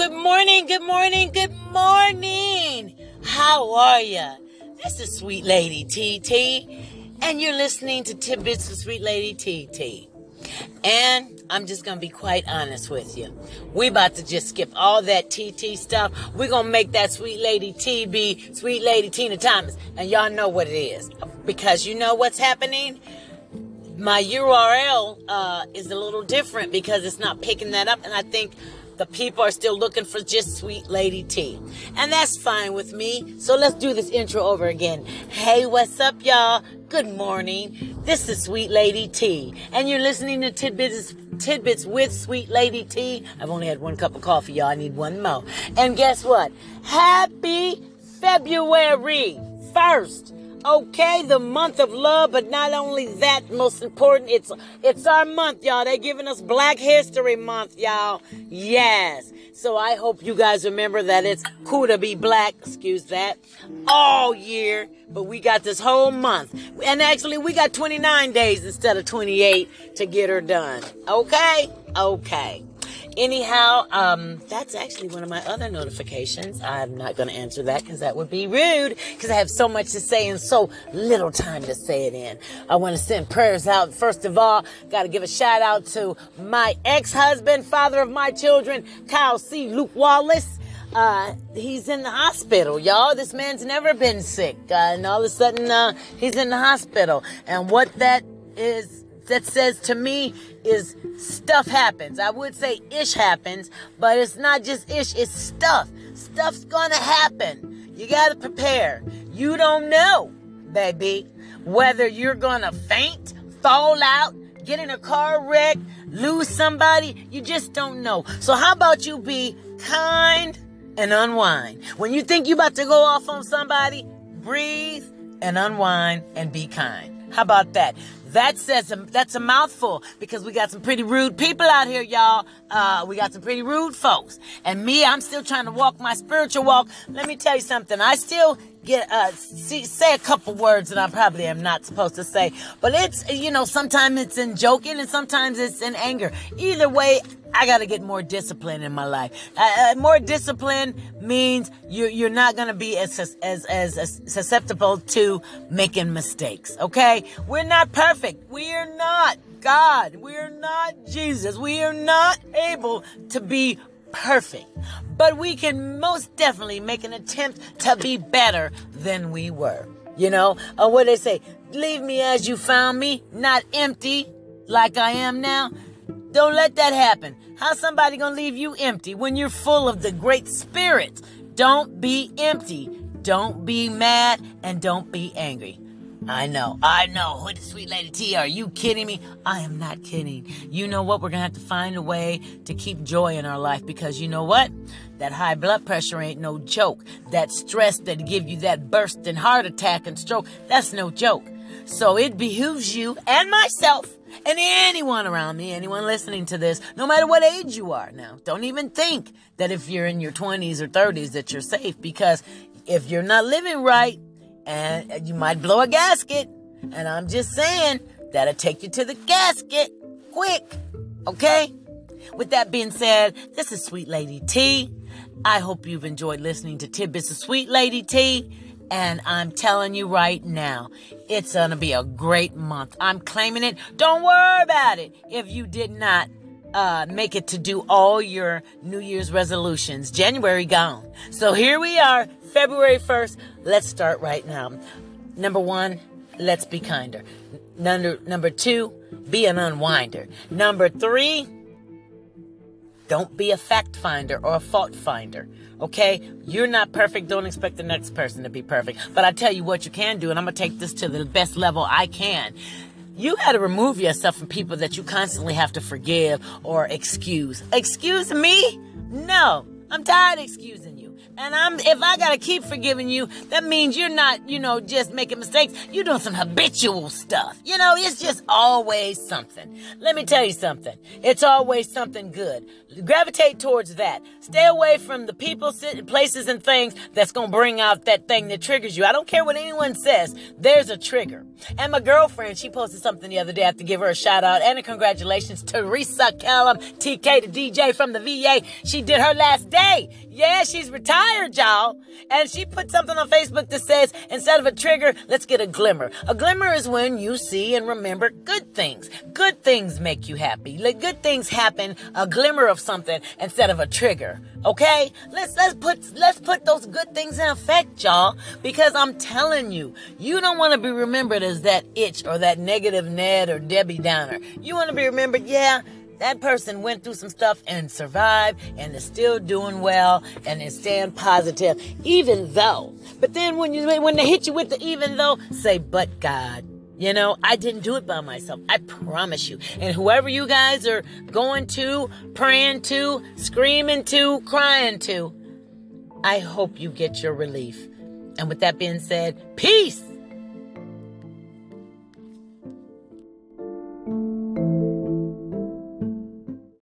good morning, good morning, good morning. How are ya? This is Sweet Lady TT, and you're listening to Tidbits with Sweet Lady TT. And I'm just gonna be quite honest with you. We about to just skip all that TT stuff. We're gonna make that Sweet Lady TB, Sweet Lady Tina Thomas, and y'all know what it is because you know what's happening my URL uh, is a little different because it's not picking that up, and I think the people are still looking for just Sweet Lady T. And that's fine with me. So let's do this intro over again. Hey, what's up, y'all? Good morning. This is Sweet Lady T. And you're listening to Tidbits, Tidbits with Sweet Lady T. I've only had one cup of coffee, y'all. I need one more. And guess what? Happy February 1st. Okay, the month of love, but not only that, most important, it's it's our month, y'all. They're giving us Black History Month, y'all. Yes. So I hope you guys remember that it's cool to be black, excuse that, all year, but we got this whole month. And actually we got 29 days instead of 28 to get her done. Okay? Okay. Anyhow, um, that's actually one of my other notifications. I'm not going to answer that because that would be rude because I have so much to say and so little time to say it in. I want to send prayers out. First of all, got to give a shout out to my ex-husband, father of my children, Kyle C. Luke Wallace. Uh, he's in the hospital, y'all. This man's never been sick. Uh, and all of a sudden, uh, he's in the hospital. And what that is that says to me is stuff happens. I would say ish happens, but it's not just ish, it's stuff. Stuff's gonna happen. You gotta prepare. You don't know, baby, whether you're gonna faint, fall out, get in a car wreck, lose somebody. You just don't know. So how about you be kind and unwind? When you think you're about to go off on somebody, breathe and unwind and be kind. How about that? That says that's a mouthful because we got some pretty rude people out here, y'all. Uh, we got some pretty rude folks. And me, I'm still trying to walk my spiritual walk. Let me tell you something. I still get uh see, say a couple words that I probably am not supposed to say. But it's you know sometimes it's in joking and sometimes it's in anger. Either way, I got to get more discipline in my life. Uh, uh, more discipline means you're you're not gonna be as, as as as susceptible to making mistakes. Okay, we're not perfect. We are not God. We are not Jesus. We are not able to be perfect, but we can most definitely make an attempt to be better than we were. You know, or uh, what they say, leave me as you found me, not empty like I am now. Don't let that happen. How's somebody gonna leave you empty when you're full of the great spirit? Don't be empty. Don't be mad and don't be angry. I know, I know. What the sweet lady T, are you kidding me? I am not kidding. You know what? We're gonna have to find a way to keep joy in our life because you know what? That high blood pressure ain't no joke. That stress that give you that burst and heart attack and stroke, that's no joke. So it behooves you and myself and anyone around me, anyone listening to this, no matter what age you are now, don't even think that if you're in your 20s or 30s that you're safe because if you're not living right and you might blow a gasket, and I'm just saying that'll take you to the gasket quick. Okay? With that being said, this is Sweet Lady T. I hope you've enjoyed listening to Tidbits of Sweet Lady T. And I'm telling you right now, it's gonna be a great month. I'm claiming it. Don't worry about it if you did not uh, make it to do all your New Year's resolutions. January gone. So here we are, February 1st. Let's start right now. Number one, let's be kinder. Number, number two, be an unwinder. Number three, don't be a fact finder or a fault finder. Okay? You're not perfect. Don't expect the next person to be perfect. But I tell you what you can do, and I'm going to take this to the best level I can. You got to remove yourself from people that you constantly have to forgive or excuse. Excuse me? No. I'm tired of excusing you And I'm if I gotta keep forgiving you, that means you're not, you know, just making mistakes. You're doing some habitual stuff. You know, it's just always something. Let me tell you something. It's always something good. Gravitate towards that. Stay away from the people, places, and things that's gonna bring out that thing that triggers you. I don't care what anyone says. There's a trigger. And my girlfriend, she posted something the other day. I have to give her a shout out and a congratulations. To Teresa Callum, TK, the DJ from the VA. She did her last day. Yeah, she's retired, y'all. And she put something on Facebook that says, instead of a trigger, let's get a glimmer. A glimmer is when you see and remember good things. Good things make you happy. Let good things happen, a glimmer of something instead of a trigger. Okay? Let's let's put let's put those good things in effect, y'all. Because I'm telling you, you don't want to be remembered as that itch or that negative Ned or Debbie Downer. You want to be remembered, yeah, that person went through some stuff and survived and is still doing well and is staying positive, even though. But then when you when they hit you with the even though, say, but God. You know, I didn't do it by myself. I promise you. And whoever you guys are going to, praying to, screaming to, crying to, I hope you get your relief. And with that being said, peace.